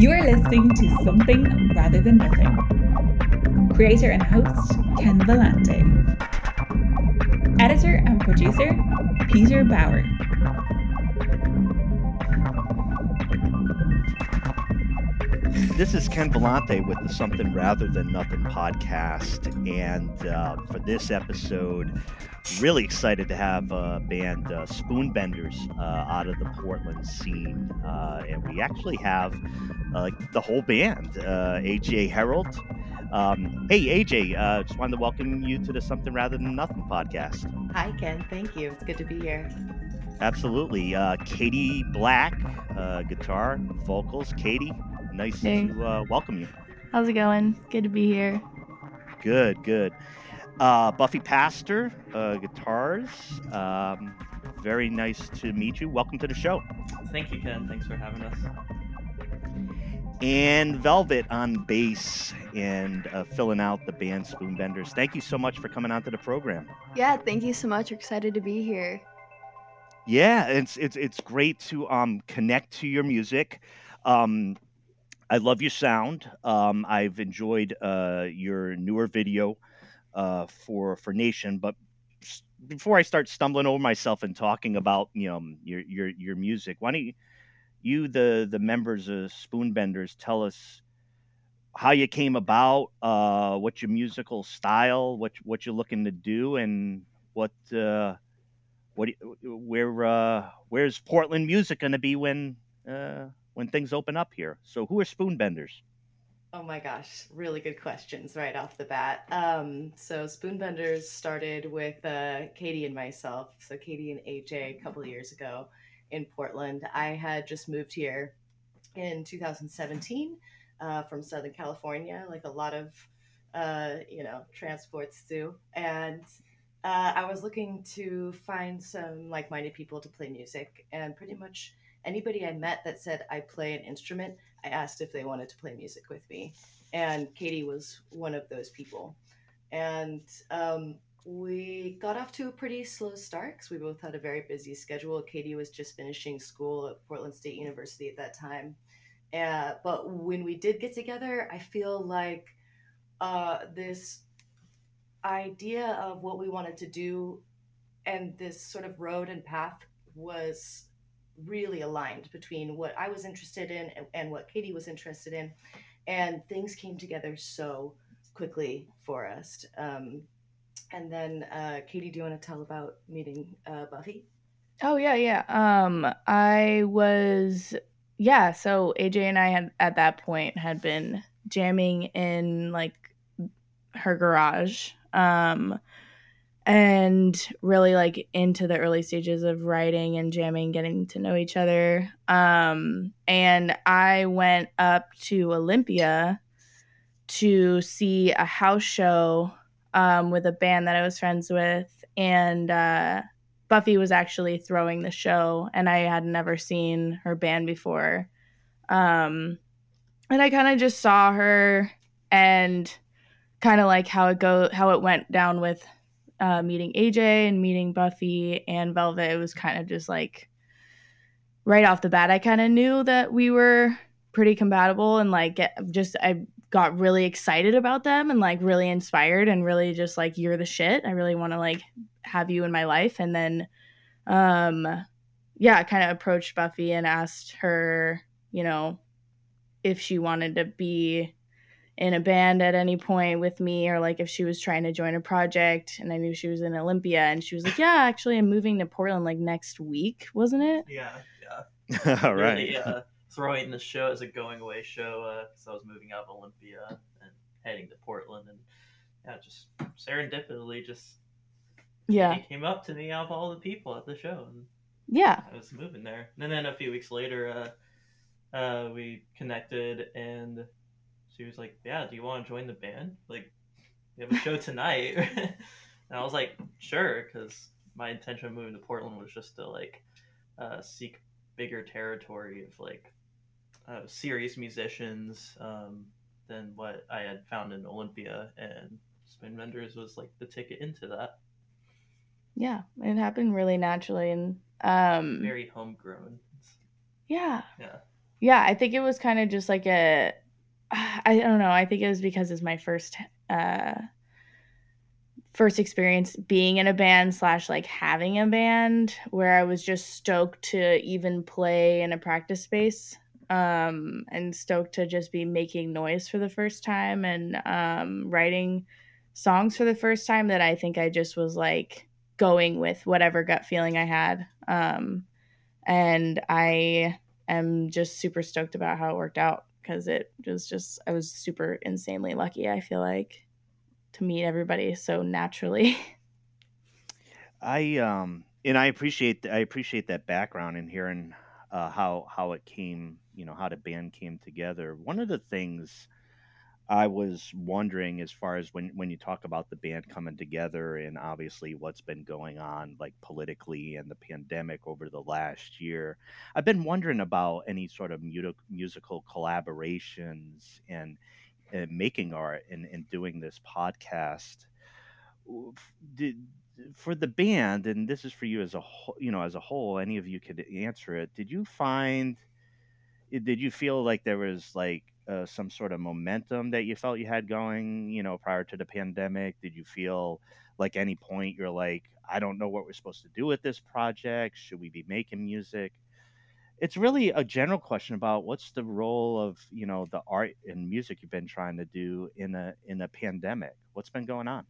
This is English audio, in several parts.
You are listening to Something Rather Than Nothing. Creator and host Ken Vellante. Editor and producer Peter Bauer. This is Ken Vellante with the Something Rather Than Nothing podcast. And uh, for this episode, really excited to have a band, uh, Spoonbenders, uh, out of the Portland scene. Uh, and we actually have uh, the whole band, uh, AJ Harold. Um, hey, AJ, uh, just wanted to welcome you to the Something Rather Than Nothing podcast. Hi, Ken. Thank you. It's good to be here. Absolutely. Uh, Katie Black, uh, guitar, vocals. Katie, nice Hey. to uh, welcome you. How's it going? Good to be here. Good, good. Uh, Buffy Pastor, uh, guitars. Um, very nice to meet you. Welcome to the show. Thank you, Ken. Thanks for having us. And Velvet on bass and uh, filling out the band Spoonbenders. Thank you so much for coming on to the program. Yeah, thank you so much. We're excited to be here. Yeah, it's it's it's great to um connect to your music. Um, I love your sound. Um, I've enjoyed uh, your newer video uh, for for Nation, but before I start stumbling over myself and talking about you know your your your music, why don't you, you the the members of Spoonbenders tell us how you came about, uh, what your musical style, what what you're looking to do, and what uh, what where uh, where's Portland music going to be when uh, when things open up here? So who are Spoonbenders? Oh my gosh, really good questions right off the bat. Um, so Spoonbenders started with uh, Katie and myself. So Katie and AJ a couple of years ago in Portland. I had just moved here in 2017 uh, from Southern California, like a lot of uh, you know transports do, and uh, I was looking to find some like-minded people to play music, and pretty much anybody I met that said I play an instrument, I asked if they wanted to play music with me, and Katie was one of those people, and um, we got off to a pretty slow start because we both had a very busy schedule. Katie was just finishing school at Portland State University at that time, uh, but when we did get together, I feel like uh, this idea of what we wanted to do and this sort of road and path was really aligned between what I was interested in and, and what Katie was interested in. And things came together so quickly for us. Um, and then, uh, Katie, do you want to tell about meeting uh, Buffy? Oh yeah, yeah. Um I was yeah, so AJ and I had at that point had been jamming in like her garage. Um and really like into the early stages of writing and jamming, getting to know each other. Um and I went up to Olympia to see a house show um, with a band that I was friends with, and uh, Buffy was actually throwing the show, and I had never seen her band before. Um, and I kind of just saw her and kind of like how it go, how it went down with uh, meeting AJ and meeting Buffy and Velvet. It was kind of just like right off the bat, I kind of knew that we were pretty compatible and like get, just I got really excited about them and like really inspired and really just like you're the shit. I really want to like have you in my life and then um yeah, I kind of approached Buffy and asked her, you know, if she wanted to be in a band at any point with me or like if she was trying to join a project and I knew she was in Olympia and she was like, "Yeah, actually I'm moving to Portland like next week, wasn't it?" Yeah, yeah. All right. Really, uh, throwing the show as a going away show because I was moving out of Olympia and heading to Portland, and yeah, just serendipitously, just Yeah. he came up to me out of all the people at the show, and Yeah. I was moving there. And then a few weeks later, uh, uh, we connected, and she was like, "Yeah, do you want to join the band? Like, we have a show tonight." and I was like, "Sure," because my intention of moving to Portland was just to like uh, seek bigger territory of like uh, serious musicians um, than what I had found in Olympia, and Spoonbenders was like the ticket into that. Yeah, it happened really naturally and um Very homegrown. yeah. Yeah. yeah, I think it was kind of just like a I don't know. I think it was because it's my first uh first experience being in a band slash like having a band where I was just stoked to even play in a practice space um and stoked to just be making noise for the first time and um writing songs for the first time that I think I just was like going with whatever gut feeling I had um and I am just super stoked about how it worked out because it was just I was super insanely lucky. I feel like to meet everybody so naturally. I um and I appreciate I appreciate that background and hearing uh, how how it came, you know, how the band came together. One of the things I was wondering as far as when when you talk about the band coming together and obviously what's been going on like politically and the pandemic over the last year. I've been wondering about any sort of mu- musical collaborations and, and making art and, and doing this podcast. Did for the band and this is for you as a whole, you know as a whole any of you could answer it did you find did you feel like there was like uh, some sort of momentum that you felt you had going, you know, prior to the pandemic? Did you feel like any point you're like, I don't know what we're supposed to do with this project? Should we be making music? It's really a general question about what's the role of you know the art and music you've been trying to do in a in a pandemic. What's been going on?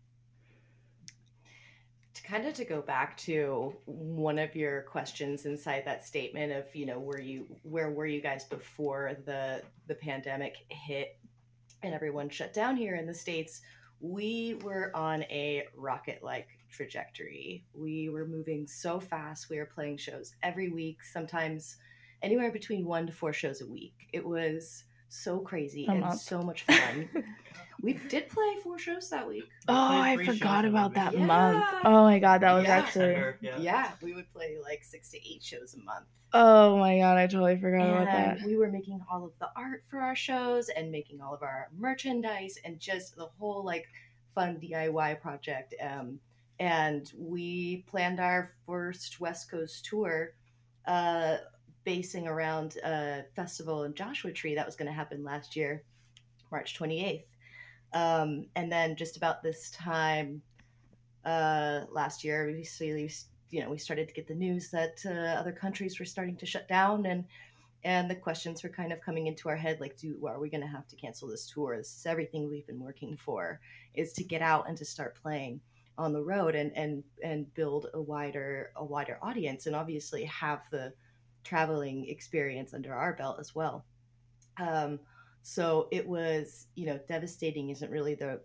To kind of to go back to one of your questions inside that statement of you know were you where were you guys before the the pandemic hit and everyone shut down here in the states? We were on a rocket like trajectory. We were moving so fast. We were playing shows every week sometimes anywhere between one to four shows a week. It was so crazy A and month. so much fun we did play four shows that week Oh, I forgot about that Yeah. month. Oh my god, that was Yeah. actually. Yeah. yeah we would play like six to eight shows a month Oh my god, I totally forgot about that. we were making all of the art for our shows and making all of our merchandise and just the whole like fun DIY project. Um, and we planned our first West Coast tour, uh, basing around a festival in Joshua Tree that was going to happen last year, March 28th. Um, and then just about this time uh, last year, we see, you know, we started to get the news that uh, other countries were starting to shut down, and and the questions were kind of coming into our head, like, do are we going to have to cancel this tour? This is everything we've been working for, is to get out and to start playing on the road and and and build a wider a wider audience, and obviously have the traveling experience under our belt as well. Um, so it was, you know, devastating isn't really the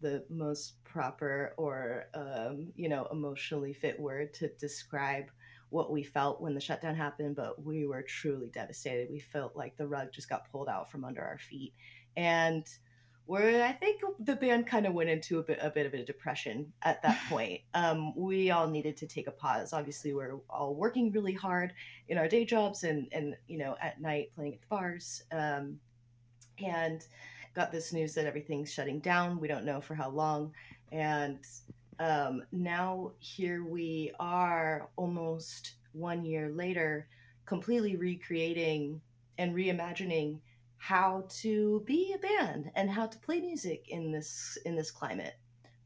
the most proper or um, you know emotionally fit word to describe what we felt when the shutdown happened but we were truly devastated we felt like the rug just got pulled out from under our feet and we're i think the band kind of went into a bit, a bit of a depression at that point um, we all needed to take a pause obviously we're all working really hard in our day jobs and and you know at night playing at the bars um, and got this news that everything's shutting down. We don't know for how long. And um, now here we are, almost one year later, completely recreating and reimagining how to be a band and how to play music in this in this climate.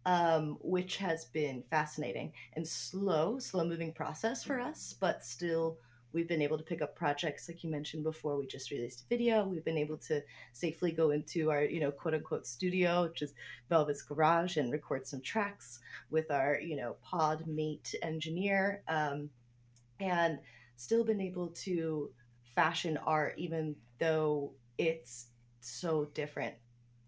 Um, which has been fascinating and slow, slow moving process for us, but still we've been able to pick up projects like you mentioned before we just released a video we've been able to safely go into our you know quote unquote studio which is velvet's garage and record some tracks with our you know pod mate engineer um, and still been able to fashion art even though it's so different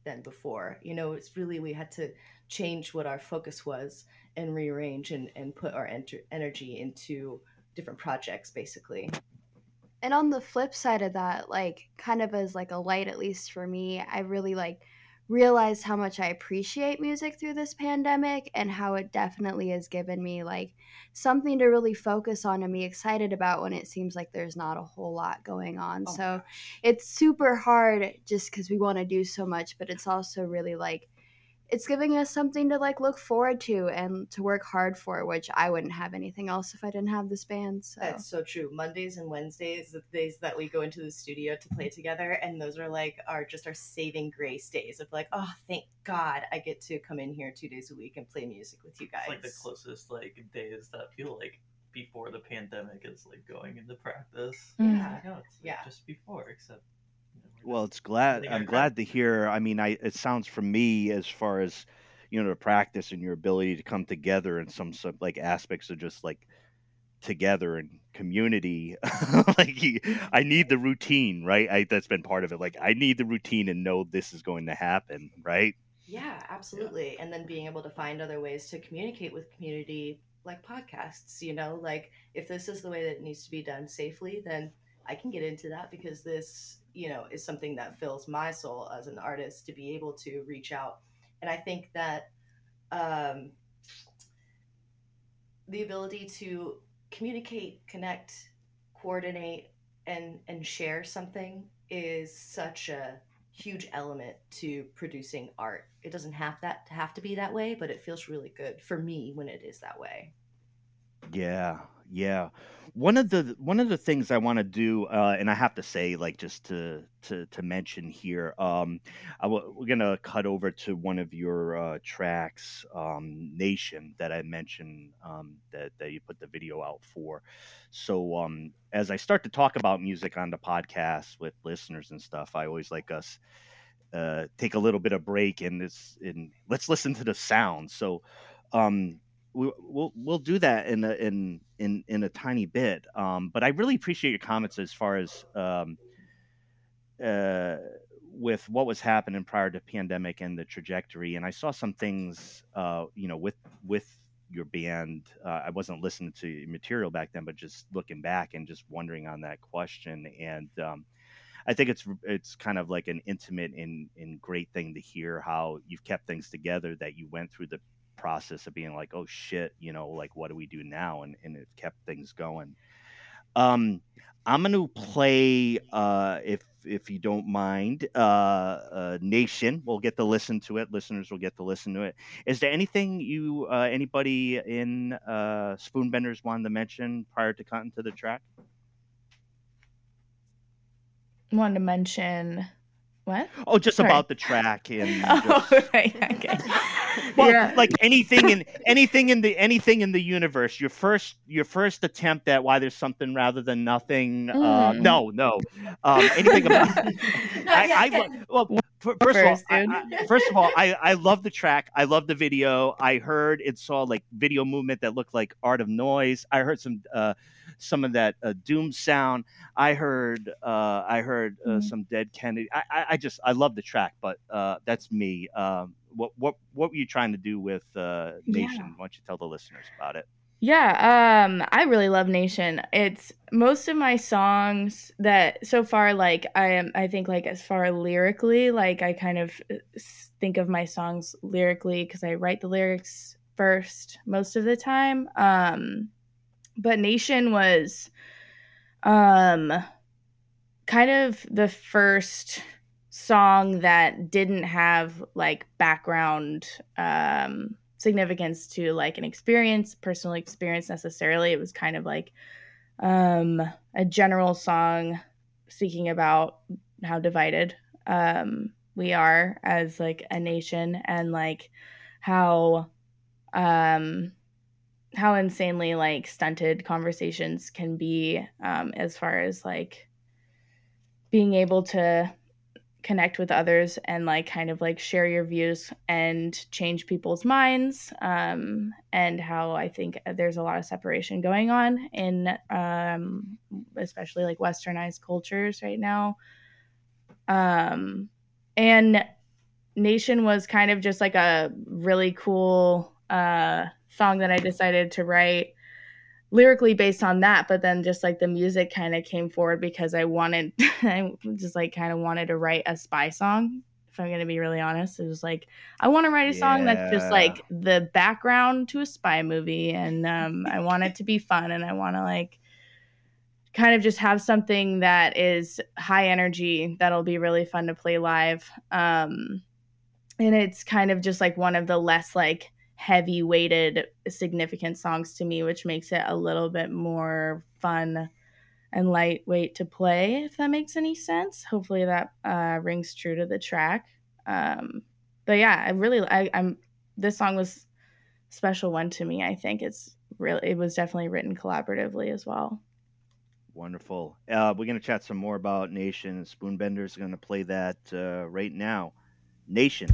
than before. You know it's really we had to change what our focus was and rearrange and, and put our enter- energy into different projects basically. And on the flip side of that, like kind of as like a light at least for me, I really like realized how much I appreciate music through this pandemic and how it definitely has given me like something to really focus on and be excited about when it seems like there's not a whole lot going on. Oh so it's super hard just because we want to do so much, but it's also really like it's giving us something to like look forward to and to work hard for, which I wouldn't have anything else if I didn't have this band. So That's so true. Mondays and Wednesdays, the days that we go into the studio to play together, and those are like our just our saving grace days of like, oh, thank God I get to come in here two days a week and play music with you guys. It's like the closest like days that feel like before the pandemic is like going into practice. Mm. Yeah. You know, it's like Yeah. just before, except. You know, we're Well, it's glad. I'm glad to hear. I mean, I it sounds from me as far as you know the practice and your ability to come together and some sort like aspects of just like together and community. like I need the routine, right? I, that's been part of it. Like I need the routine and know this is going to happen, right? Yeah, absolutely. And then being able to find other ways to communicate with community like podcasts, you know, like if this is the way that it needs to be done safely, then I can get into that because this, you know, is something that fills my soul as an artist to be able to reach out. And I think that um, the ability to communicate, connect, coordinate, and and share something is such a huge element to producing art. It doesn't have that to have to be that way, but it feels really good for me when it is that way. Yeah, yeah. One of the one of the things I want to do, uh, and I have to say, like, just to to to mention here, um, w- we're gonna cut over to one of your uh, tracks, um, "Nation," that I mentioned um, that that you put the video out for. So, um, as I start to talk about music on the podcast with listeners and stuff, I always like us uh, take a little bit of break and this and let's listen to the sound. So, um, we, we'll we'll do that in a, in in in a tiny bit. Um, but I really appreciate your comments as far as um, uh, with what was happening prior to pandemic and the trajectory. And I saw some things, uh, you know, with with your band. Uh, I wasn't listening to material back then, but just looking back and just wondering on that question. And um, I think it's it's kind of like an intimate and, and great thing to hear how you've kept things together that you went through the process of being like, oh shit, you know, like what do we do now? And and it kept things going. Um, I'm gonna play uh, if if you don't mind, uh, uh, Nation. We'll get to listen to it. Listeners will get to listen to it. Is there anything you uh, anybody in uh, Spoonbenders wanted to mention prior to cutting to the track? Wanted to mention what? Oh, just Sorry. about the track and Oh, just- right. Okay. well, yeah. like anything in anything in the anything in the universe. Your first your first attempt at why there's something rather than nothing. Uh, Mm. no, no. Um, anything about. Not I, yet. I wa- well, f- first of all, First, I. I- first of all, I, I love the track. I love the video. I heard it saw like video movement that looked like Art of Noise. I heard some uh, some of that uh, Doom sound. I heard uh, I heard uh, Mhm. some Dead Kennedy. I, I, I just I love the track, but uh, that's me. Um, what what what were you trying to do with uh, Yeah. Nation? Why don't you tell the listeners about it? Yeah, um I really love Nation. It's most of my songs that so far like I am I think like as far lyrically like I kind of uh, think of my songs lyrically cuz I write the lyrics first most of the time. Um but Nation was um kind of the first song that didn't have like background um significance to like an experience personal experience necessarily. It was kind of like um a general song speaking about how divided um we are as like a nation and like how um how insanely like stunted conversations can be um as far as like being able to connect with others and like kind of like share your views and change people's minds um and how i think there's a lot of separation going on in um especially like westernized cultures right now. Um and nation was kind of just like a really cool uh song that i decided to write lyrically based on that but then just like the music kind of came forward because i wanted i just like kind of wanted to write a spy song if i'm going to be really honest. It was like i want to write a song that's just like the background to a spy movie and um, i want it to be fun and i want to like kind of just have something that is high energy that'll be really fun to play live um, and it's kind of just like one of the less like heavy weighted significant songs to me which makes it a little bit more fun and lightweight to play if that makes any sense hopefully that uh, rings true to the track um, but yeah i really I, i'm this song was special one to me i think it's really it was definitely written collaboratively as well Wonderful. Uh, we're going to chat some more about Nation. Spoonbender's going to play that uh, right now. Nation.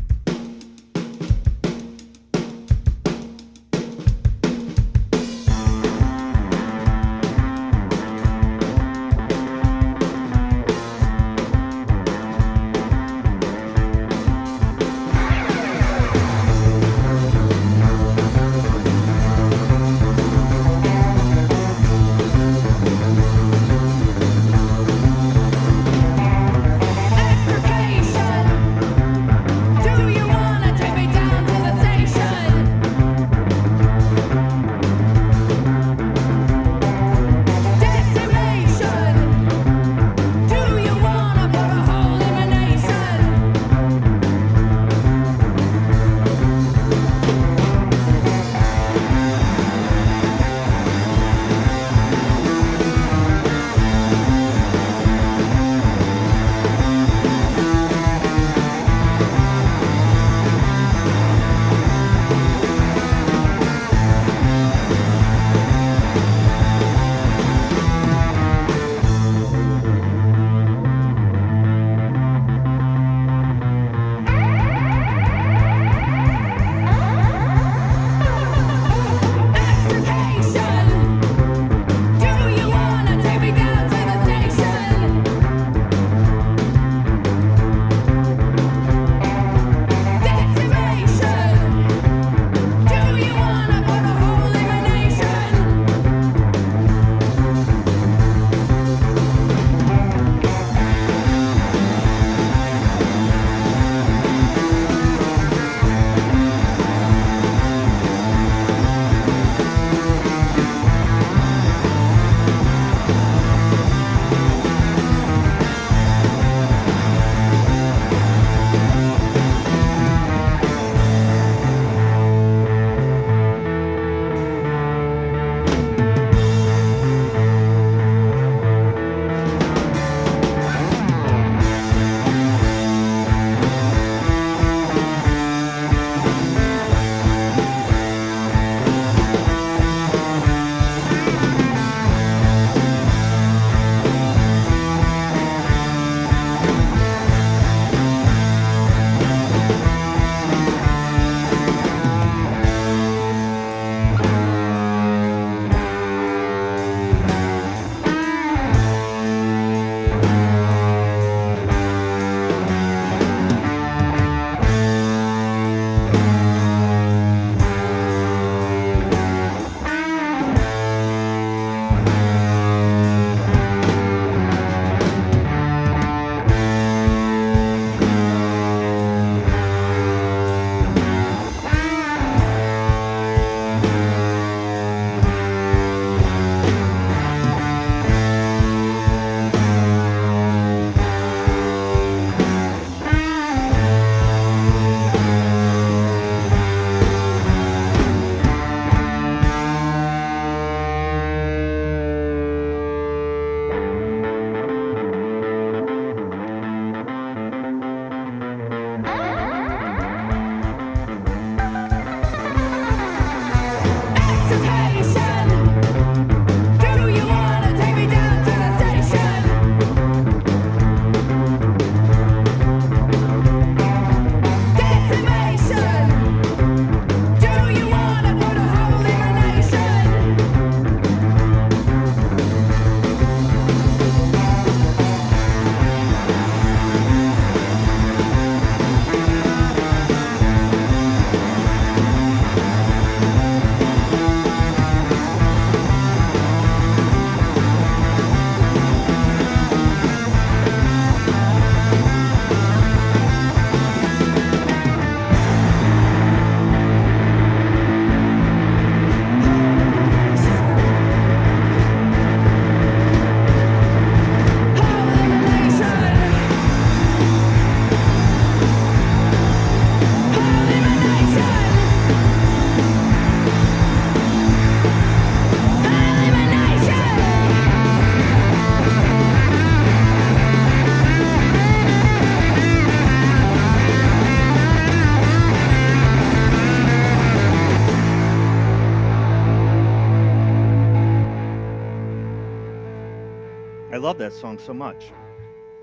Love that song so much.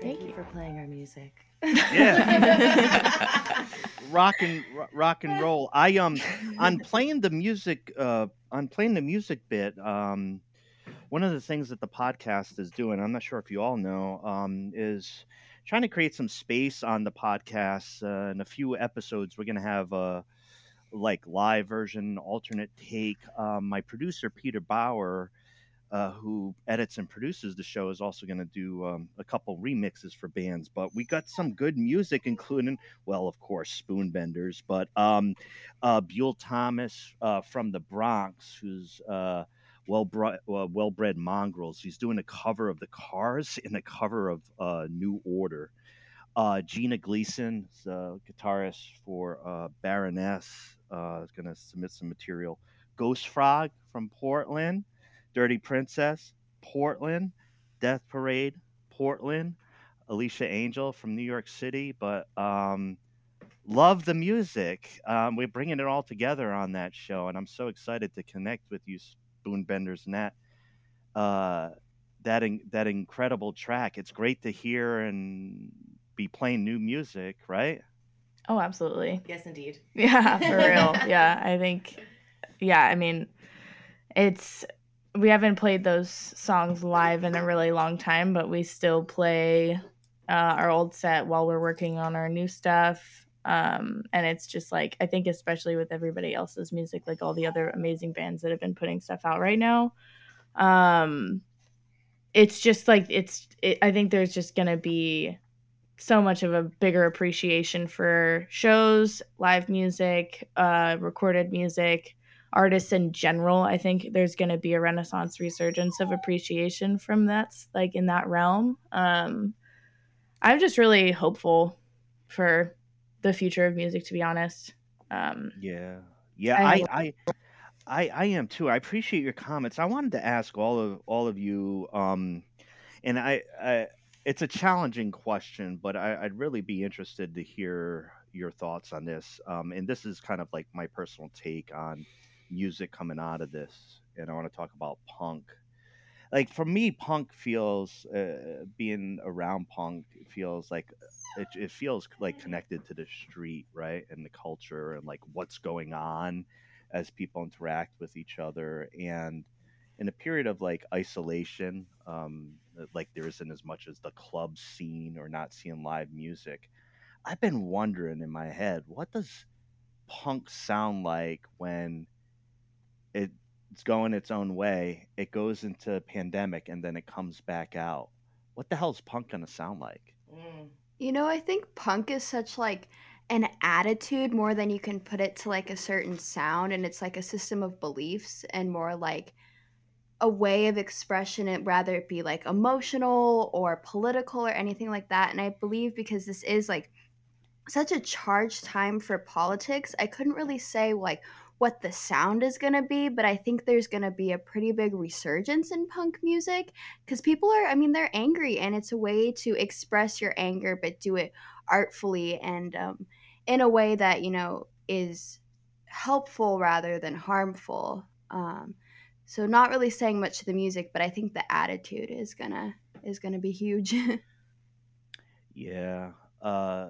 Thank, Thank you you. for playing our music. Yeah. rock and ro- rock and roll. I um on playing the music uh on playing the music bit um one of the things that the podcast is doing, I'm not sure if you all know, um is trying to create some space on the podcast. Uh, in a few episodes, we're gonna have a like live version, alternate take. Um, my producer Peter Bauer uh, who edits and produces the show, is also going to do um, a couple remixes for bands. But we got some good music, including, well, of course, Spoonbenders, but um, uh, Buell Thomas uh, from the Bronx, who's uh, well bred, well bred mongrels. He's doing a cover of the Cars and a cover of uh, New Order. Uh, Gina Gleason, the guitarist for uh, Baroness, uh, is going to submit some material. Ghost Frog from Portland. Dirty Princess, Portland, Death Parade, Portland, Alicia Angel from New York City, but um, love the music. Um, we're bringing it all together on that show, and I'm so excited to connect with you, Spoonbenders, and that uh, that in, that incredible track. It's great to hear and be playing new music, right? Oh, absolutely. Yes, indeed. Yeah, for real. yeah, I think. Yeah, I mean, it's we haven't played those songs live in a really long time, but we still play uh, our old set while we're working on our new stuff. Um, and it's just like I think, especially with everybody else's music, like all the other amazing bands that have been putting stuff out right now. Um, it's just like it's. It, I think there's just gonna be so much of a bigger appreciation for shows, live music, uh, recorded music, artists in general. I think there's going to be a renaissance resurgence of appreciation from that, like in that realm. Um, I'm just really hopeful for the future of music, to be honest. Um, Yeah, yeah, I I, I, I, I am too. I appreciate your comments. I wanted to ask all of all of you, um, and I, I it's a challenging question, but I, I'd really be interested to hear your thoughts on this. Um, and this is kind of like my personal take on music coming out of this, and I want to talk about punk. Like for me, punk feels uh, being around punk feels like it, it feels like connected to the street, right, and the culture and like what's going on as people interact with each other. And in a period of like isolation, um, like there isn't as much as the club scene or not seeing live music. I've been wondering in my head, what does punk sound like when it's going its own way. It goes into pandemic and then it comes back out. What the hell is punk gonna sound like? Mm. You know, I think punk is such like an attitude more than you can put it to like a certain sound and it's like a system of beliefs and more like a way of expression it rather it be like emotional or political or anything like that and I believe because this is like such a charged time for politics, I couldn't really say like what the sound is going to be, but I think there's going to be a pretty big resurgence in punk music because people are, I mean, they're angry and it's a way to express your anger, but do it artfully and um, in a way that, you know, is helpful rather than harmful. Um, so not really saying much to the music, but I think the attitude is gonna is gonna be huge. Yeah. Uh,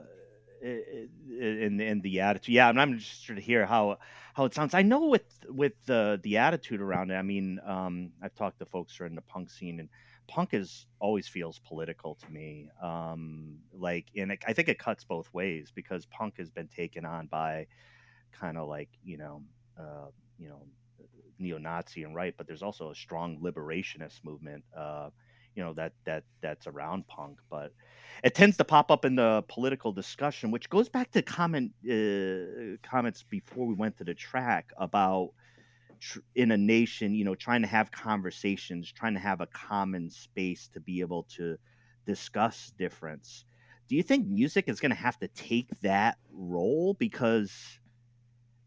i- and and the attitude. Yeah, and I'm interested to hear how how it sounds. I know with with the the attitude around it. I mean, um, I've talked to folks who are in the punk scene, and punk is always feels political to me. Um, like, and it, I think it cuts both ways because punk has been taken on by kind of like you know, uh, you know, neo-Nazi and right, but there's also a strong liberationist movement. Uh, you know that that that's around punk, but it tends to pop up in the political discussion, which goes back to comment uh, comments before we went to the track about tr- in a nation, you know, trying to have conversations, trying to have a common space to be able to discuss difference. Do you think music is going to have to take that role because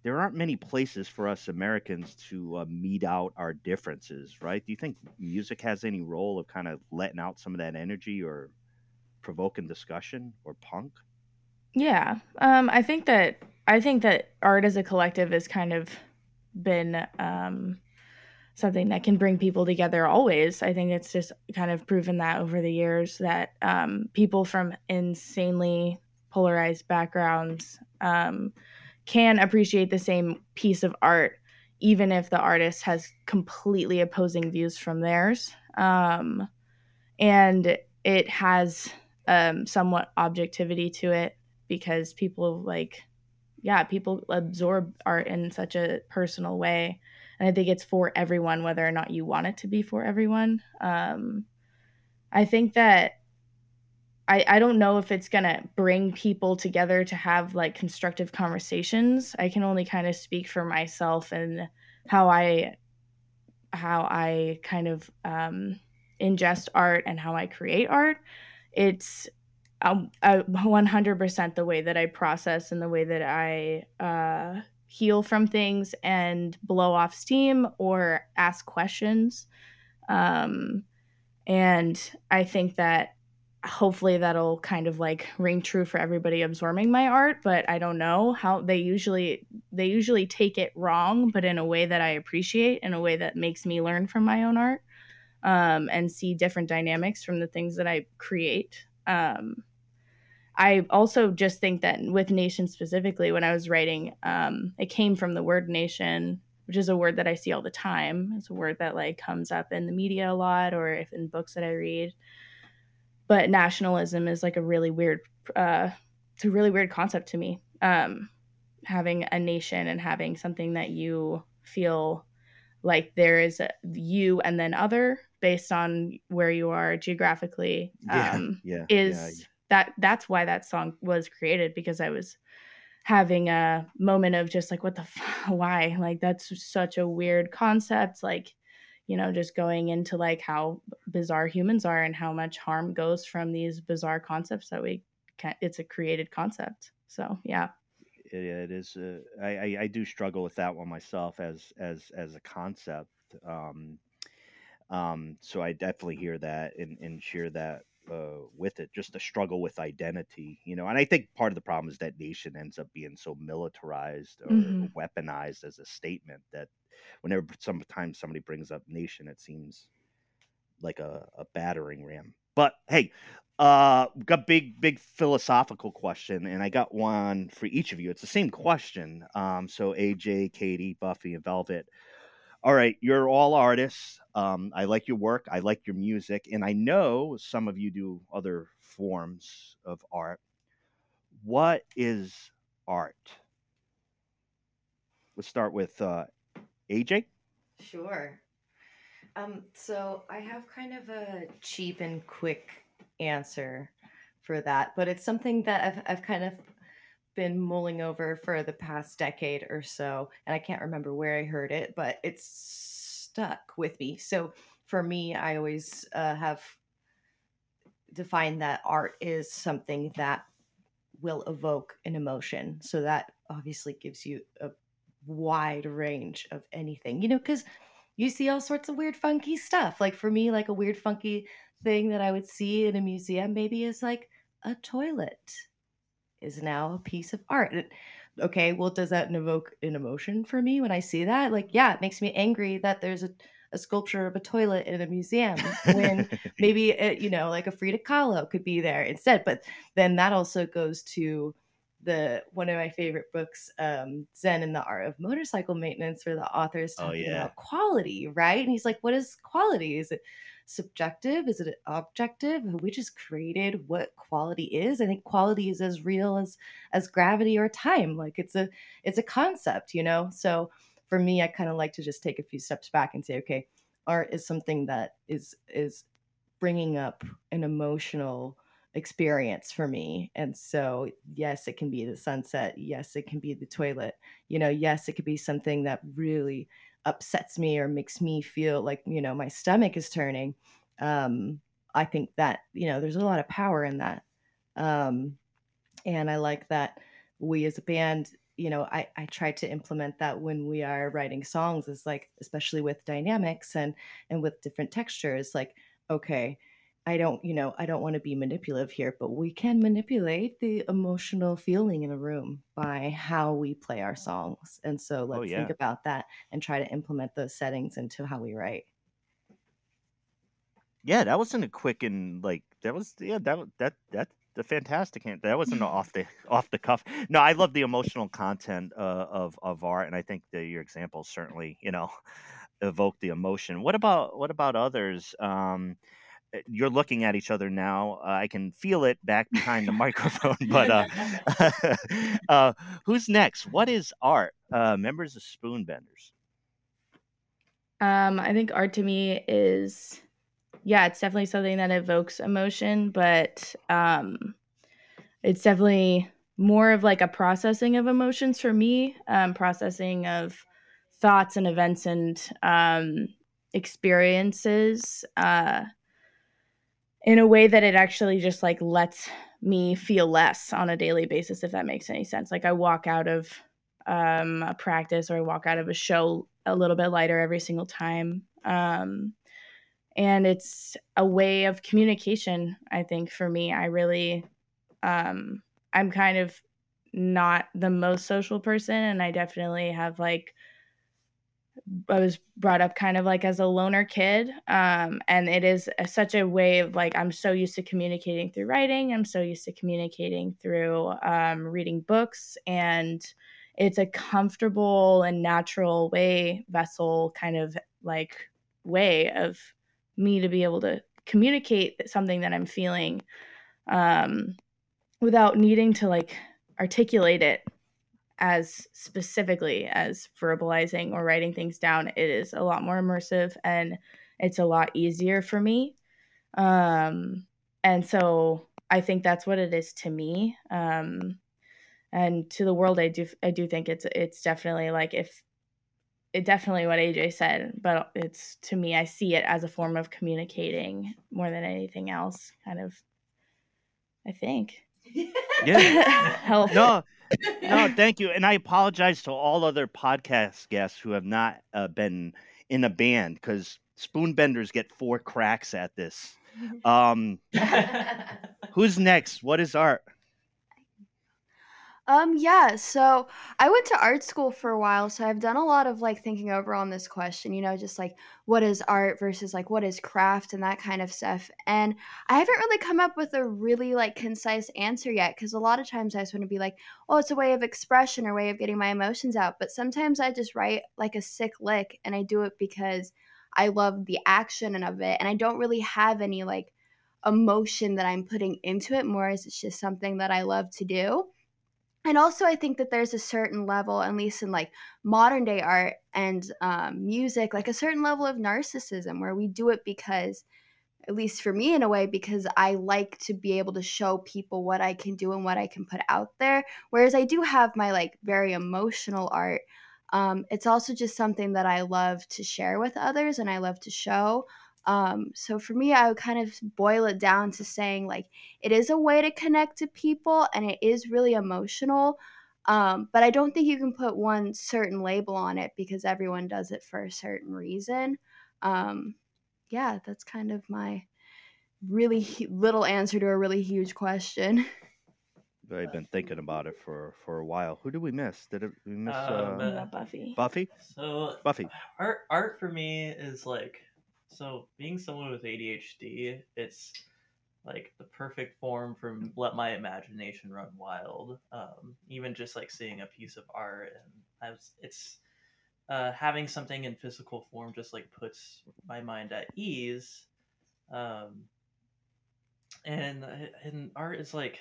there aren't many places for us Americans to uh, meet out our differences, right? Do you think music has any role of kind of letting out some of that energy or provoking discussion or punk? Yeah. Um, I think that I think that art as a collective has kind of been um, something that can bring people together always. I think it's just kind of proven that over the years that um, people from insanely polarized backgrounds um, can appreciate the same piece of art, even if the artist has completely opposing views from theirs. Um, and it has um, somewhat objectivity to it because people like, yeah, people absorb art in such a personal way and I think it's for everyone, whether or not you want it to be for everyone. Um, I think that I, I don't know if it's gonna bring people together to have like constructive conversations. I can only kind of speak for myself and how I how I kind of um, ingest art and how I create art. It's um, 100% the way that I process and the way that I uh, heal from things and blow off steam or ask questions. Um, and I think that hopefully that'll kind of like ring true for everybody absorbing my art but i don't know how they usually they usually take it wrong but in a way that i appreciate in a way that makes me learn from my own art um, and see different dynamics from the things that i create um, I also just think that with nation specifically, when I was writing, um, it came from the word nation, which is a word that I see all the time. It's a word that like comes up in the media a lot or if in books that I read. But nationalism is like a really weird, uh, it's a really weird concept to me. Um, having a nation and having something that you feel like there is a, you and then other based on where you are geographically um, yeah, is yeah that that's why that song was created because I was having a moment of just like what the f- why like that's such a weird concept like you know just going into like how bizarre humans are and how much harm goes from these bizarre concepts that we can it's a created concept so yeah it, it is uh, I, I, I do struggle with that one myself as as as a concept um um so i definitely hear that and and share that uh, with it, just the struggle with identity, you know. And I think part of the problem is that nation ends up being so militarized or mm-hmm. weaponized as a statement that whenever sometimes somebody brings up nation, it seems like a, a battering ram. But hey, uh, got big, big philosophical question, and I got one for each of you. It's the same question. Um, so AJ, Katie, Buffy, and Velvet all right, you're all artists. Um, I like your work. I like your music, and I know some of you do other forms of art. What is art? Let's start with uh, AJ. Sure. Um, so I have kind of a cheap and quick answer for that, but it's something that I've, I've kind of been mulling over for the past decade or so, and I can't remember where I heard it, but it's stuck with me. So for me, I always uh, have defined that art is something that will evoke an emotion. So that obviously gives you a wide range of anything, you know, because you see all sorts of weird, funky stuff. Like for me, like a weird, funky thing that I would see in a museum maybe is like a toilet is now a piece of art. Okay, well, does that evoke an emotion for me when I see that? Like, yeah, it makes me angry that there's a, a sculpture of a toilet in a museum when maybe, it, you know, like a Frida Kahlo could be there instead. But then that also goes to the one of my favorite books, um, Zen and the Art of Motorcycle Maintenance, where the author is oh, talking oh, yeah. about quality, right? And he's like, what is quality? Is it subjective? Is it objective? Have we just created what quality is? I think quality is as real as as gravity or time. Like it's a it's a concept, you know. So for me, I kind of like to just take a few steps back and say, okay, art is something that is is bringing up an emotional experience for me. And so, yes, it can be the sunset. Yes, it can be the toilet. You know, yes, it could be something that really upsets me or makes me feel like you know my stomach is turning um i think that you know there's a lot of power in that um and i like that we as a band you know i i try to implement that when we are writing songs is like especially with dynamics and and with different textures like okay I don't, you know, I don't want to be manipulative here, but we can manipulate the emotional feeling in a room by how we play our songs. And so let's Oh yeah. think about that and try to implement those settings into how we write. Yeah, that wasn't a quick and like that was yeah that that that the fantastic hand that wasn't off the off the cuff. No, I love the emotional content uh, of of art, and I think that your examples certainly you know evoke the emotion. What about what about others? Um, you're looking at each other now. Uh, I can feel it back behind the microphone, but uh, uh, who's next? What is art? Uh, members of Spoonbenders. Um, I think art to me is, yeah, it's definitely something that evokes emotion, but um, it's definitely more of like a processing of emotions for me, um, processing of thoughts and events and um, experiences uh, in a way that it actually just like lets me feel less on a daily basis, if that makes any sense. Like I walk out of um, a practice or I walk out of a show a little bit lighter every single time. Um, and it's a way of communication, I think, for me. I really, um, I'm kind of not the most social person, and I definitely have like, I was brought up kind of like as a loner kid. Um, and it is a, such a way of like, I'm so used to communicating through writing, I'm so used to communicating through um, reading books and it's a comfortable and natural way vessel kind of like way of me to be able to communicate something that i'm feeling um, without needing to like articulate it as specifically as verbalizing or writing things down it is a lot more immersive and it's a lot easier for me. Um, and so i think that's what it is to me um, and to the world i do i do think it's it's definitely like if it definitely what aj said but it's to me i see it as a form of communicating more than anything else kind of i think. Yeah. help. No, no, thank you. And I apologize to all other podcast guests who have not uh, been in a band because spoonbenders get four cracks at this. Um, who's next? What is art? Um, yeah, so I went to art school for a while, so I've done a lot of like thinking over on this question, you know, just like what is art versus like what is craft and that kind of stuff. And I haven't really come up with a really like concise answer yet because a lot of times I just want to be like, oh, it's a way of expression or way of getting my emotions out. But sometimes I just write like a sick lick and I do it because I love the action and of it and I don't really have any like emotion that I'm putting into it more as it's just something that I love to do and also i think that there's a certain level at least in like modern day art and um, music like a certain level of narcissism where we do it because at least for me in a way because i like to be able to show people what i can do and what i can put out there. Whereas i do have my like very emotional art um, it's also just something that i love to share with others and i love to show um, so for me, I would kind of boil it down to saying like it is a way to connect to people and it is really emotional. Um, but I don't think you can put one certain label on it because everyone does it for a certain reason. Um, yeah, that's kind of my really hu- little answer to a really huge question. I've been thinking about it for for a while. Who did we miss? Did it, we miss Um, uh, buffy Buffy? So Buffy. art art for me is like so being someone with ADHD, it's like the perfect form for let my imagination run wild. Um, even just like seeing a piece of art and was, it's uh, having something in physical form just like puts my mind at ease. Um, and and art is like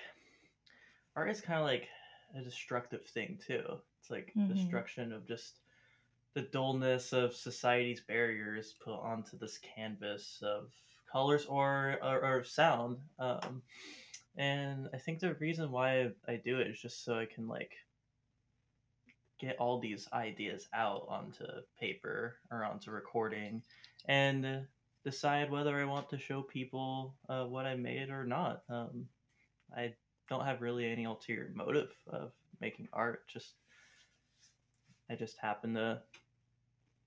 art is kind of like a destructive thing too. It's like Mhm. destruction of just the dullness of society's barriers put onto this canvas of colors or or, or sound. Um, and I think the reason why I, do it is just so I can like get all these ideas out onto paper or onto recording and decide whether I want to show people uh, what I made or not. Um, I don't have really any ulterior motive of making art. Just I just happen to,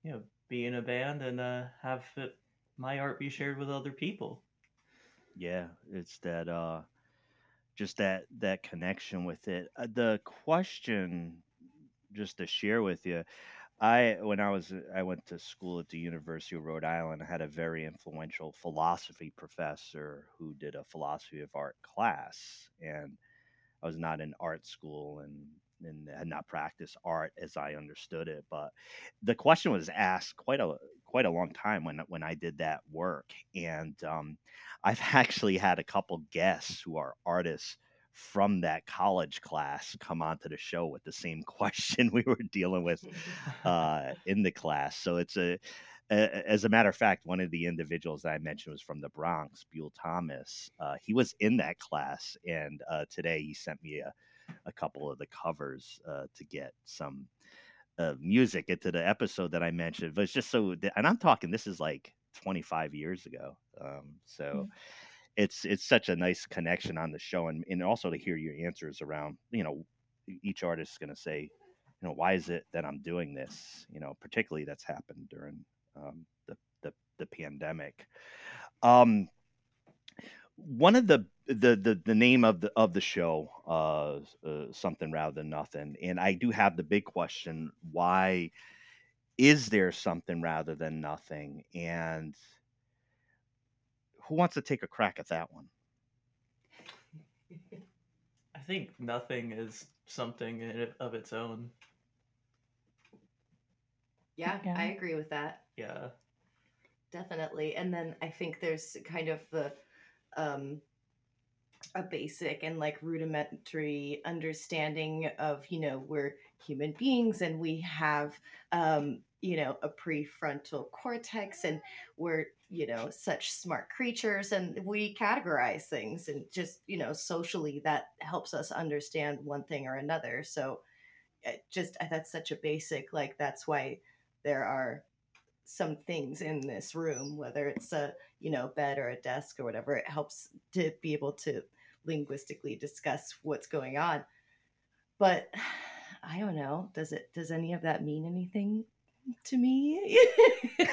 you know, be in a band and uh, have it, my art be shared with other people. Yeah, it's that uh just that that connection with it. Uh, the question just to share with you, I when I was I went to school at the University of Rhode Island, I had a very influential philosophy professor who did a philosophy of art class and I was not in art school and and had not practiced art as I understood it. But the question was asked quite a quite a long time when when I did that work, and um, I've actually had a couple guests who are artists from that college class come onto the show with the same question we were dealing with uh, in the class. So it's a as a matter of fact, one of the individuals that I mentioned was from the Bronx, Buell Thomas. Uh, he was in that class, and uh, today he sent me a, a couple of the covers uh, to get some uh, music into the episode that I mentioned. But it's just so, and I'm talking, this is like 25 years ago. Um, so mm-hmm. it's it's such a nice connection on the show, and, and also to hear your answers around, you know, each artist is going to say, you know, why is it that I'm doing this? You know, particularly that's happened during um, the, the the pandemic. Um, one of the the the, the name of the of the show uh, uh, something rather than nothing, and I do have the big question: Why is there something rather than nothing? And who wants to take a crack at that one? I think nothing is something of its own. Yeah, yeah, I agree with that. Yeah. Definitely. And then I think there's kind of the um a basic and like rudimentary understanding of, you know, we're human beings and we have um, you know, a prefrontal cortex and we're, you know, such smart creatures and we categorize things and just, you know, socially that helps us understand one thing or another. So just that's such a basic like that's why there are some things in this room, whether it's a you know bed or a desk or whatever. It helps to be able to linguistically discuss what's going on. But I don't know. Does it? Does any of that mean anything to me.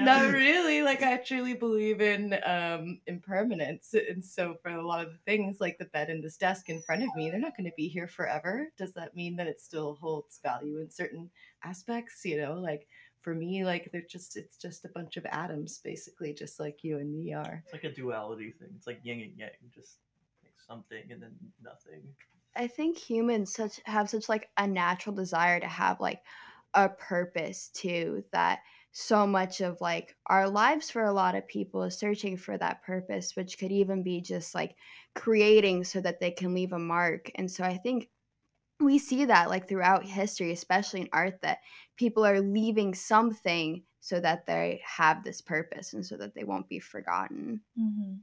Not really. Like I truly believe in um impermanence. And so for a lot of the things like the bed and this desk in front of me, they're not going to be here forever. Does that mean that it still holds value in certain aspects, you know? Like for me, like they're just it's just a bunch of atoms basically just like you and me are. It's like a duality thing. It's like yin and yang, just like something and then nothing. I think humans such have such like a natural desire to have like a purpose too that so much of like our lives for a lot of people is searching for that purpose which could even be just like creating so that they can leave a mark and so i think we see that like throughout history especially in art that people are leaving something so that they have this purpose and so that they won't be forgotten mm-hmm.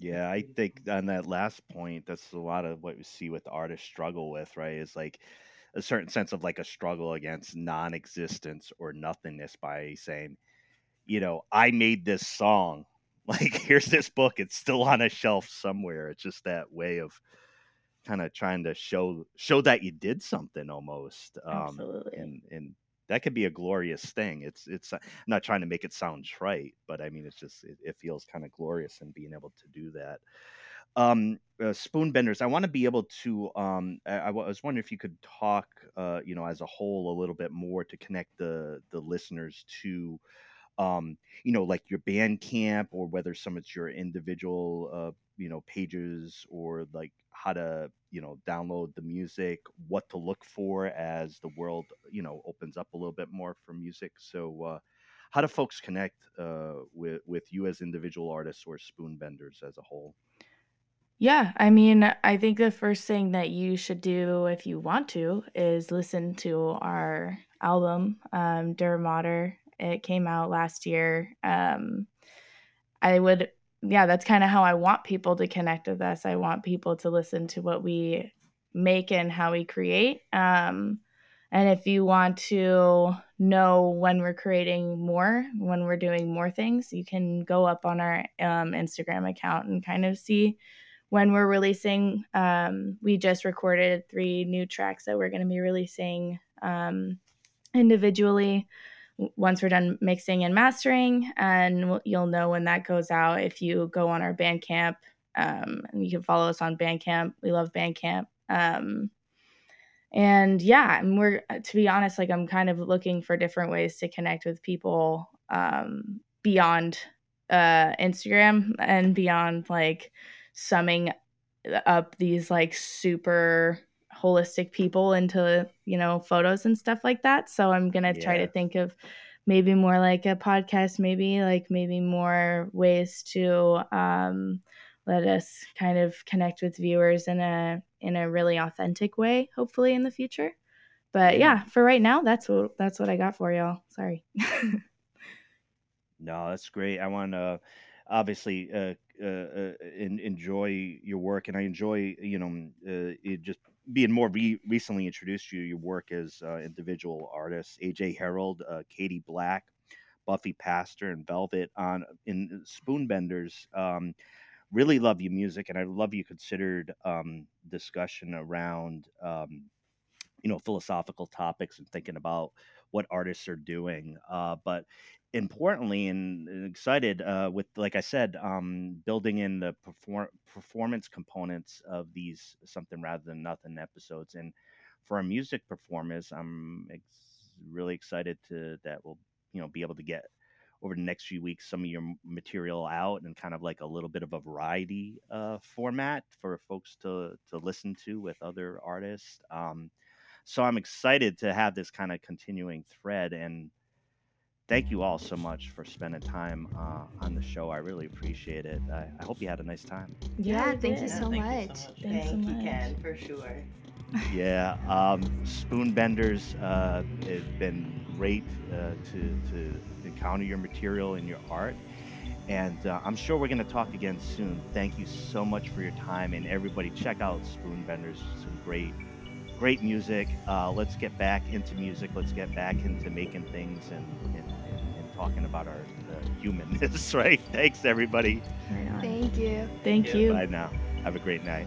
Yeah, I think on that last point, that's a lot of what we see with artists struggle with, right? Is like a certain sense of like a struggle against non-existence or nothingness by saying, you know, I made this song. Like, here's this book. It's still on a shelf somewhere. It's just that way of kind of trying to show show that you did something almost. Um, Absolutely. And and that could be a glorious thing. It's it's I'm not trying to make it sound trite, but I mean it's just it, it feels kind of glorious in being able to do that. Um, uh, Spoonbenders. I want to be able to. Um, I, I, was wondering if you could talk, uh, you know, as a whole, a little bit more to connect the the listeners to, um, you know, like your Bandcamp or whether some it's your individual, uh, you know, pages or like how to you know download the music what to look for as the world you know opens up a little bit more for music so uh, how do folks connect uh, with with you as individual artists or Spoonbenders as a whole yeah i mean i think the first thing that you should do if you want to is listen to our album um Mater. It came out last year um i would yeah, that's kind of how I want people to connect with us. I want people to listen to what we make and how we create. Um, and if you want to know when we're creating more, when we're doing more things, you can go up on our um, Instagram account and kind of see when we're releasing. Um, we just recorded three new tracks that we're going to be releasing um, individually once we're done mixing and mastering, and you'll know when that goes out if you go on our Bandcamp. Um, and you can follow us on Bandcamp. We love Bandcamp. Um, and yeah, and we're to be honest, like I'm kind of looking for different ways to connect with people um, beyond uh, Instagram and beyond like summing up these like super holistic people into you know photos and stuff like that. So i'm gonna yeah. try to think of maybe more like a podcast maybe like maybe more ways to um, let us kind of connect with viewers in a in a really authentic way hopefully in the future. But yeah. for right now that's what that's what i got for y'all. Sorry. No that's great. I want to obviously uh, uh, uh, enjoy your work, and I enjoy you know uh, just being more re- recently introduced to you, your work as uh, individual artists, AJ Harold, uh, Katie Black, Buffy Pastor, and Velvet on in Spoonbenders. Um, really love your music, and I love you considered um, discussion around um, you know philosophical topics and thinking about what artists are doing. Uh, but importantly and, excited uh, with like i said um, building in the perform- performance components of these something rather than nothing episodes and for a music performance i'm ex- really excited to that we'll you know be able to get over the next few weeks some of your material out and kind of like a little bit of a variety uh, format for folks to to listen to with other artists um, so i'm excited to have this kind of continuing thread and thank you all so much for spending time uh, on the show. I really appreciate it. I, I hope you had a nice time. Yeah, thank, you, so thank much. you so much. Thank so you, Ken, for sure. yeah, um, Spoonbenders, uh, it's been great uh, to, to encounter your material and your art. And uh, I'm sure we're going to talk again soon. Thank you so much for your time. And everybody, check out Spoonbenders. Some great great music. Uh, let's get back into music. Let's get back into making things and, and, and talking about our humanness, right? Thanks, everybody. Thank you. Thank you. Bye now. Have a great night.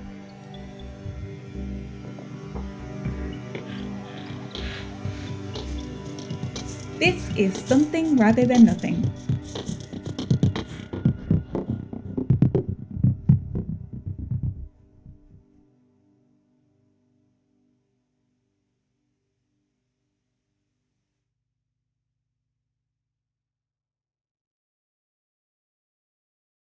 This is Something Rather Than Nothing